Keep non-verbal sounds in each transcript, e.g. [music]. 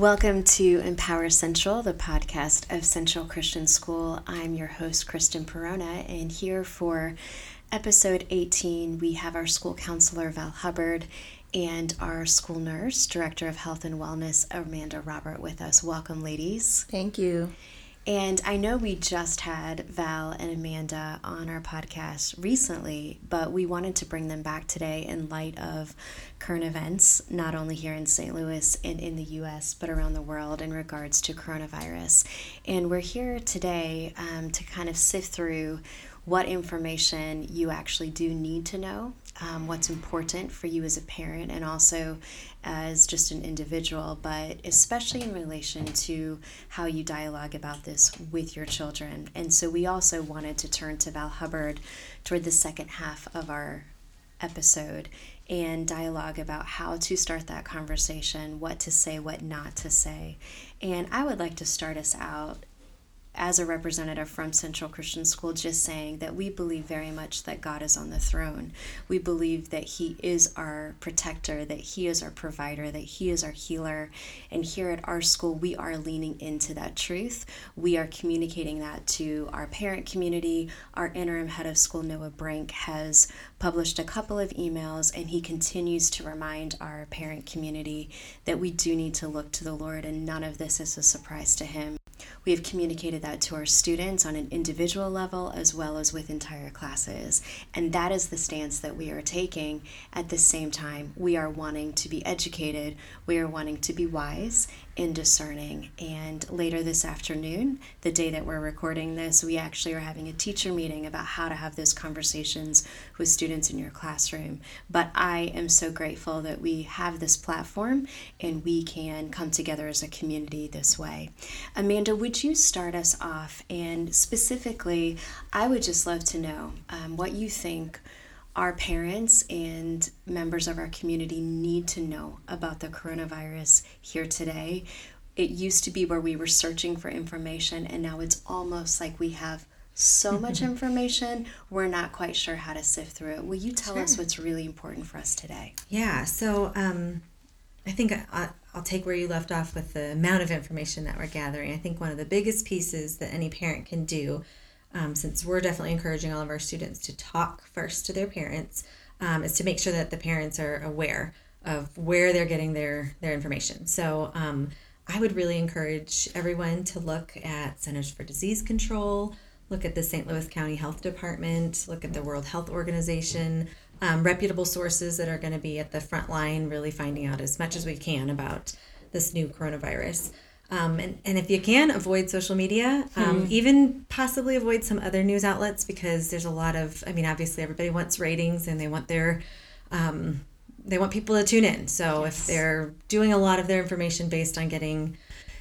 Welcome to Empower Central, the podcast of Central Christian School. I'm your host, Kristen Perona, and here for episode 18, we have our school counselor, Val Hubbard, and our school nurse, Director of Health and Wellness, Amanda Robert, with us. Welcome, ladies. Thank you. And I know we just had Val and Amanda on our podcast recently, but we wanted to bring them back today in light of current events, not only here in St. Louis and in the US, but around the world in regards to coronavirus. And we're here today um, to kind of sift through what information you actually do need to know, um, what's important for you as a parent and also as just an individual, but especially in relation to how you dialogue about this with your children. And so we also wanted to turn to Val Hubbard toward the second half of our episode and dialogue about how to start that conversation, what to say, what not to say. And I would like to start us out as a representative from Central Christian School, just saying that we believe very much that God is on the throne. We believe that He is our protector, that He is our provider, that He is our healer. And here at our school, we are leaning into that truth. We are communicating that to our parent community. Our interim head of school, Noah Brink, has published a couple of emails, and he continues to remind our parent community that we do need to look to the Lord, and none of this is a surprise to Him. We have communicated that to our students on an individual level as well as with entire classes. And that is the stance that we are taking. At the same time, we are wanting to be educated, we are wanting to be wise and discerning. And later this afternoon, the day that we're recording this, we actually are having a teacher meeting about how to have those conversations with students in your classroom. But I am so grateful that we have this platform and we can come together as a community this way. Amanda, would you start us off? And specifically, I would just love to know um, what you think our parents and members of our community need to know about the coronavirus here today. It used to be where we were searching for information, and now it's almost like we have so [laughs] much information, we're not quite sure how to sift through it. Will you tell sure. us what's really important for us today? Yeah, so um, I think I, I'll take where you left off with the amount of information that we're gathering. I think one of the biggest pieces that any parent can do um, since we're definitely encouraging all of our students to talk first to their parents, um, is to make sure that the parents are aware of where they're getting their their information. So um, I would really encourage everyone to look at Centers for Disease Control, look at the St. Louis County Health Department, look at the World Health Organization, um, reputable sources that are going to be at the front line, really finding out as much as we can about this new coronavirus. Um, and, and if you can, avoid social media, um, hmm. even possibly avoid some other news outlets because there's a lot of, I mean, obviously everybody wants ratings and they want their, um, they want people to tune in. So yes. if they're doing a lot of their information based on getting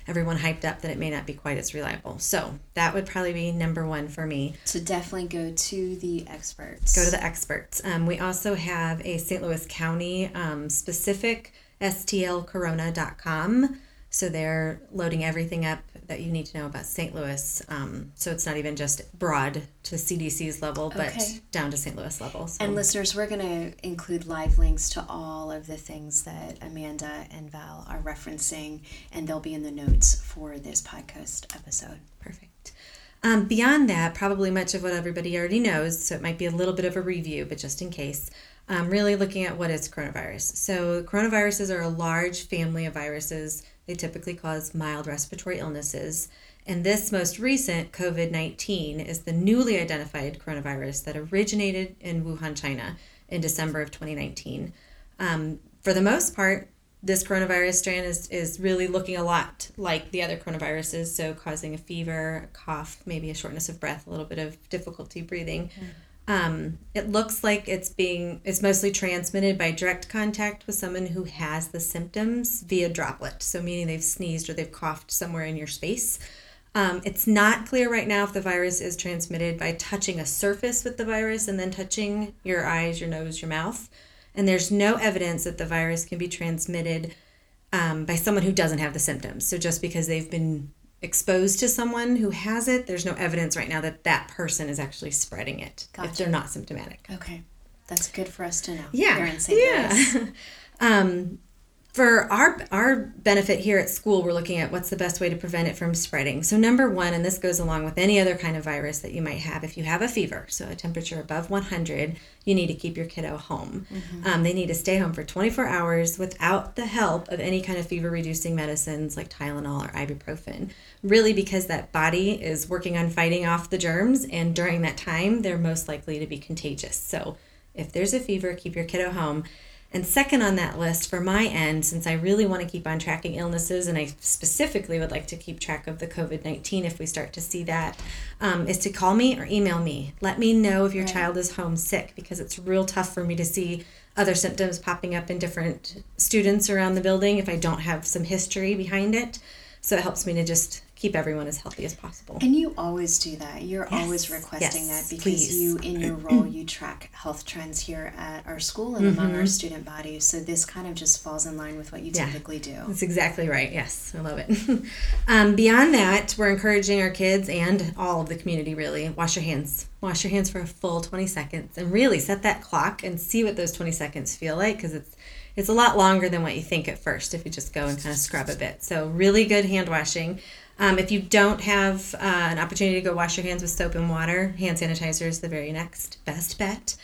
everyone hyped up, then it may not be quite as reliable. So that would probably be number one for me. So definitely go to the experts. Go to the experts. Um, we also have a St. Louis County um, specific stlcorona.com so they're loading everything up that you need to know about St. Louis. Um, so it's not even just broad to CDC's level, but okay. down to St. Louis level. So. And listeners, we're going to include live links to all of the things that Amanda and Val are referencing, and they'll be in the notes for this podcast episode. Perfect. Um, beyond that, probably much of what everybody already knows, so it might be a little bit of a review, but just in case. Um, really looking at what is coronavirus. So, coronaviruses are a large family of viruses they typically cause mild respiratory illnesses. And this most recent COVID 19 is the newly identified coronavirus that originated in Wuhan, China in December of 2019. Um, for the most part, this coronavirus strand is, is really looking a lot like the other coronaviruses, so causing a fever, a cough, maybe a shortness of breath, a little bit of difficulty breathing. Mm. Um, it looks like it's being it's mostly transmitted by direct contact with someone who has the symptoms via droplet. So meaning they've sneezed or they've coughed somewhere in your space. Um, it's not clear right now if the virus is transmitted by touching a surface with the virus and then touching your eyes, your nose, your mouth. And there's no evidence that the virus can be transmitted um, by someone who doesn't have the symptoms. So just because they've been exposed to someone who has it, there's no evidence right now that that person is actually spreading it gotcha. if they're not symptomatic. Okay, that's good for us to know. Yeah, yeah. [laughs] um, for our our benefit here at school we're looking at what's the best way to prevent it from spreading. So number one and this goes along with any other kind of virus that you might have if you have a fever so a temperature above 100 you need to keep your kiddo home. Mm-hmm. um, they need to stay home for 24 hours without the help of any kind of fever reducing medicines like tylenol or ibuprofen really because that body is working on fighting off the germs and during that time they're most likely to be contagious. So if there's a fever keep your kiddo home and second on that list for my end, since I really want to keep on tracking illnesses and I specifically would like to keep track of the COVID 19 if we start to see that, um, is to call me or email me. Let me know if your right. child is homesick because it's real tough for me to see other symptoms popping up in different students around the building if I don't have some history behind it. So it helps me to just keep everyone as healthy as possible. And you always do that. You're yes. always requesting yes, that because please. you, in your [clears throat] role, you track health trends here at our school and mm-hmm. among our mm-hmm. student body. So this kind of just falls in line with what you yeah. typically do. That's exactly right. Yes, I love it. [laughs] um, beyond that, we're encouraging our kids and all of the community really wash your hands. Wash your hands for a full 20 seconds and really set that clock and see what those 20 seconds feel like because it's it's a lot longer than what you think at first if you just go and kind of scrub a bit. So really good hand washing. Um, if you don't have uh, an opportunity to go wash your hands with soap and water, hand sanitizer is the very next best bet.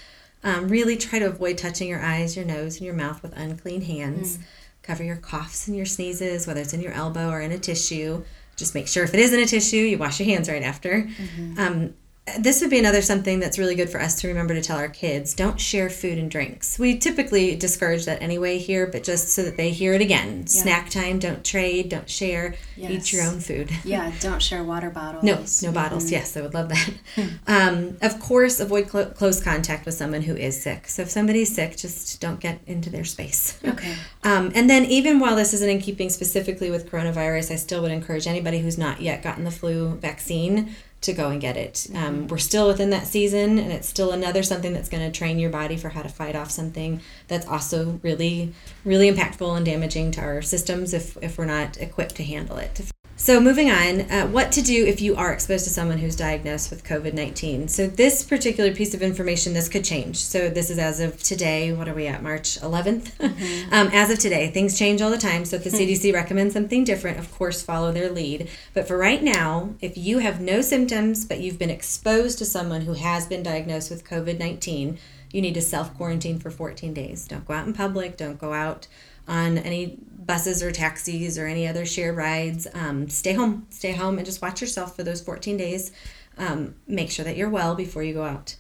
Um, really try to avoid touching your eyes, your nose, and your mouth with unclean hands. Mm. Cover your coughs and your sneezes, whether it's in your elbow or in a tissue. Just make sure if it is in a tissue, you wash your hands right after. Mm-hmm. Um, this would be another something that's really good for us to remember to tell our kids. Don't share food and drinks. We typically discourage that anyway here but just so that they hear it again. Yeah. snack time don't trade don't share. Yes. eat your own food. [laughs] Yeah don't share water bottles. No no mm-hmm. bottles yes i would love that. [laughs] Um, of course avoid cl- close contact with someone who is sick. So if somebody's sick just don't get into their space. [laughs] Okay. Um, and then even while this isn't in keeping specifically with coronavirus i still would encourage anybody who's not yet gotten the flu vaccine to go and get it. Um, mm-hmm. we're still within that season, and it's still another something that's going to train your body for how to fight off something that's also really, really impactful and damaging to our systems if, if we're not equipped to handle it. So, moving on, uh, what to do if you are exposed to someone who's diagnosed with COVID 19. So, this particular piece of information, this could change. So, this is as of today. What are we at? March 11th? [laughs] Mm-hmm. um, as of today, things change all the time. So, if the CDC hmm. recommends something different, of course, follow their lead. But for right now, if you have no symptoms, but you've been exposed to someone who has been diagnosed with COVID 19, you need to self quarantine for 14 days. Don't go out in public, don't go out on any buses or taxis or any other shared rides. Um, stay home, stay home, and just watch yourself for those 14 days. Um, make sure that you're well before you go out.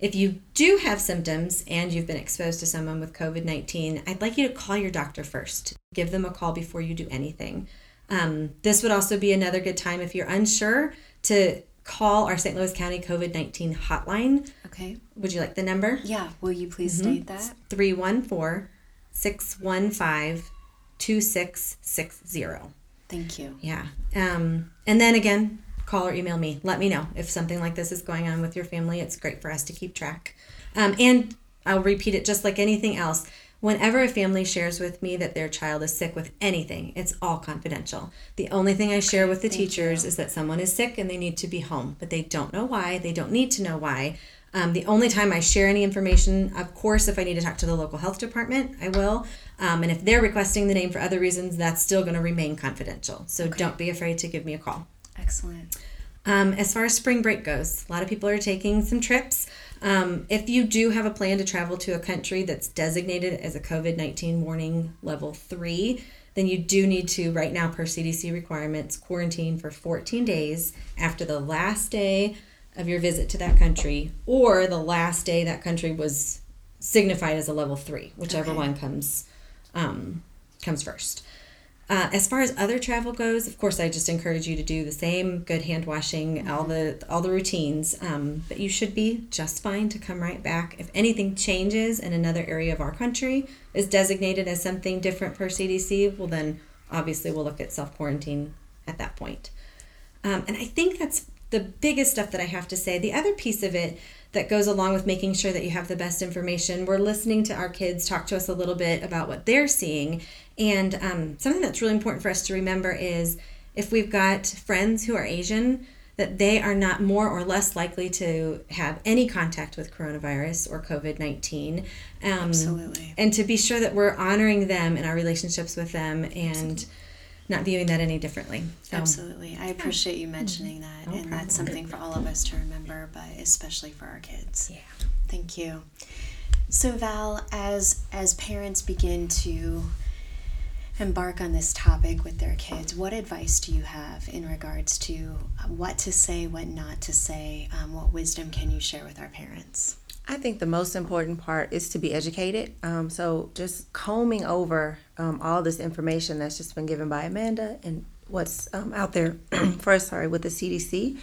If you do have symptoms and you've been exposed to someone with COVID 19, I'd like you to call your doctor first. Give them a call before you do anything. Um, this would also be another good time if you're unsure to call our St. Louis County COVID 19 hotline. Okay. Would you like the number? Yeah. Will you please mm-hmm. state that? 314 615 2660. Thank you. Yeah. Um, and then again, call or email me. Let me know if something like this is going on with your family. It's great for us to keep track. Um, and I'll repeat it just like anything else. Whenever a family shares with me that their child is sick with anything, it's all confidential. The only thing I share with the teachers you. is that someone is sick and they need to be home, but they don't know why. They don't need to know why. Um, the only time I share any information, of course, if I need to talk to the local health department, I will. Um, and if they're requesting the name for other reasons, that's still going to remain confidential. So okay. don't be afraid to give me a call. Excellent. Um, as far as spring break goes, a lot of people are taking some trips. Um, if you do have a plan to travel to a country that's designated as a COVID 19 warning level three, then you do need to, right now, per CDC requirements, quarantine for 14 days after the last day of your visit to that country or the last day that country was signified as a level three, whichever okay. one comes um, comes first. Uh, as far as other travel goes, of course, I just encourage you to do the same good hand washing, mm-hmm. all the all the routines. Um, but you should be just fine to come right back. If anything changes in another area of our country is designated as something different per CDC, well then obviously we'll look at self quarantine at that point. Um, and I think that's the biggest stuff that I have to say. The other piece of it that goes along with making sure that you have the best information, we're listening to our kids talk to us a little bit about what they're seeing. And um, something that's really important for us to remember is if we've got friends who are Asian, that they are not more or less likely to have any contact with coronavirus or COVID 19. Um, Absolutely. And to be sure that we're honoring them in our relationships with them and not viewing that any differently. So, Absolutely. I appreciate you mentioning that. No and problem. that's something for all of us to remember, but especially for our kids. Yeah. Thank you. So Val, as as parents begin to embark on this topic with their kids, what advice do you have in regards to what to say, what not to say? Um, what wisdom can you share with our parents? I think the most important part is to be educated. Um, so just combing over um, all this information that's just been given by Amanda and what's um, out there [clears throat] first, sorry, with the CDC,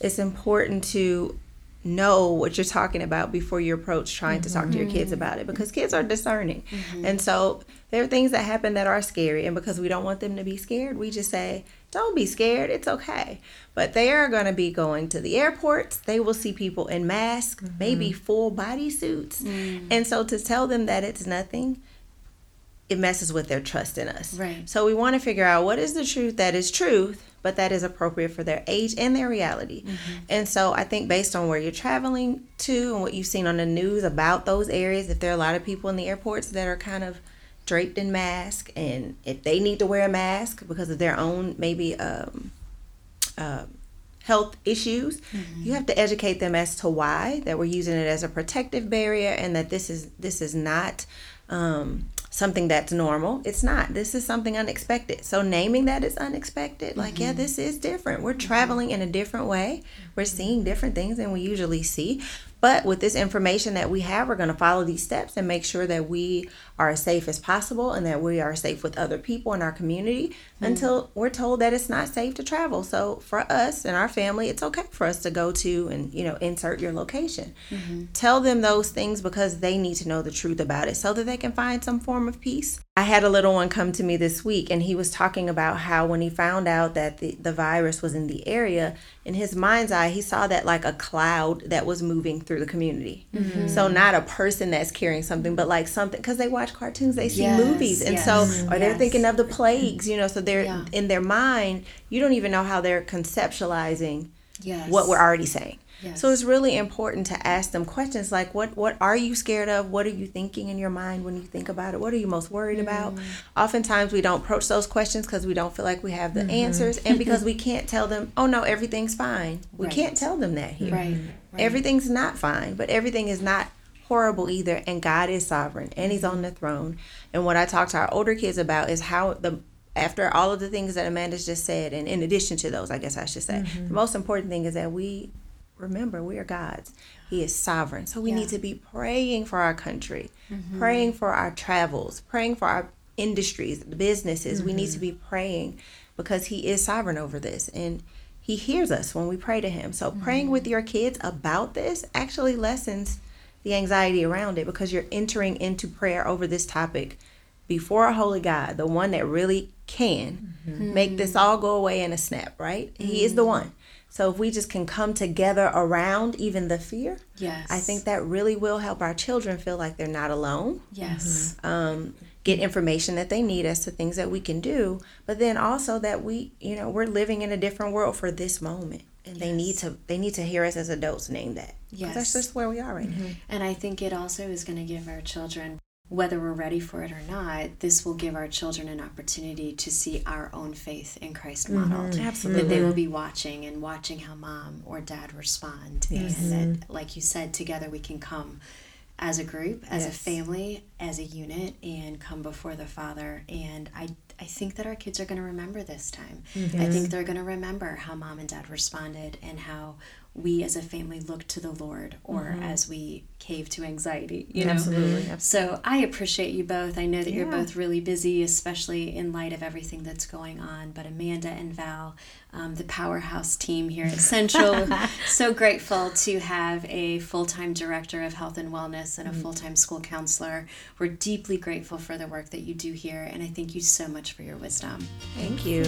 it's important to know what you're talking about before you approach trying to talk to your kids about it because kids are discerning. Mm-hmm. And so there are things that happen that are scary and because we don't want them to be scared, we just say, "Don't be scared. It's okay." But they are going to be going to the airports. They will see people in masks, mm-hmm. maybe full body suits. Mm. And so to tell them that it's nothing, it messes with their trust in us. Right. So we want to figure out what is the truth that is truth but that is appropriate for their age and their reality. Mm-hmm. And so I think based on where you're traveling to and what you've seen on the news about those areas, if there are a lot of people in the airports that are kind of draped in mask and if they need to wear a mask because of their own maybe um, uh, health issues mm-hmm. you have to educate them as to why that we're using it as a protective barrier and that this is this is not um, something that's normal. It's not. This is something unexpected. So naming that is unexpected, like, mm-hmm. yeah, this is different. We're traveling in a different way. We're seeing different things than we usually see. But with this information that we have, we're going to follow these steps and make sure that we are as safe as possible and that we are safe with other people in our community mm-hmm. until we're told that it's not safe to travel. So for us and our family, it's okay for us to go to and, you know, insert your location. Mm-hmm. Tell them those things because they need to know the truth about it so that they can find some form of peace. I had a little one come to me this week and he was talking about how when he found out that the, the virus was in the area, in his mind's eye, he saw that like a cloud that was moving through the community. Mm-hmm. So not a person that's carrying something, but like something because they watch cartoons, they see yes, movies, and yes, so or they're thinking of the [clears throat] plagues, you know. So they're yeah. in their mind, you don't even know how they're conceptualizing what we're already saying. Yes. So it's really important to ask them questions like what what are you scared of? What are you thinking in your mind when you think about it? What are you most worried mm. about? Oftentimes we don't approach those questions because we don't feel like we have the mm-hmm. answers and [laughs] because we can't tell them, "Oh no, everything's fine." We right. can't tell them that here. Right. right. Everything's not fine, but everything is not horrible either and God is sovereign and he's on the throne. And what I talk to our older kids about is how the after all of the things that Amanda's just said, and in addition to those, I guess I should say, mm-hmm. the most important thing is that we remember we are God's. He is sovereign. So we yeah. need to be praying for our country, mm-hmm. praying for our travels, praying for our industries, the businesses. Mm-hmm. We need to mm-hmm. be praying because He is sovereign over this. And He hears us when we pray to Him. So mm-hmm. praying with your kids about this actually lessens the anxiety around it because you're entering into prayer over this topic before a holy God, the one that really can mm-hmm. make this all go away in a snap, right? He is the mm-hmm. one. So if we just can come together around even the fear, yes, I think that really will help our children feel like they're not alone. Yes. Mm-hmm. Um, get information that they need as to things that we can do, but then also that we, you know, we're living in a different world for this moment, and yes. they need to they need to hear us as adults name that. Yes, that's just where we are right mm-hmm. now. And I think it also is going to give our children whether we're ready for it or not, this will give our children an opportunity to see our own faith in Christ mm-hmm. modeled. Mm-hmm. Absolutely. That they will be watching and watching how mom or dad respond. Yes. And that, mm-hmm. like you said, together we can come as a group, as yes. a family, as a unit, and come before the Father. And I, I think that our kids are going to remember this time. Mm-hmm. I think they're going to remember how mom and dad responded and how we as a family look to the Lord or mm-hmm. as we cave to anxiety, you know? Absolutely. So I appreciate you both. I know that yeah. you're both really busy, especially in light of everything that's going on. But Amanda and Val, um, the powerhouse team here at Central, [laughs] so grateful to have a full time director of health and wellness and a mm-hmm. full time school counselor. We're deeply grateful for the work that you do here, and I thank you so much for your wisdom. Thank you.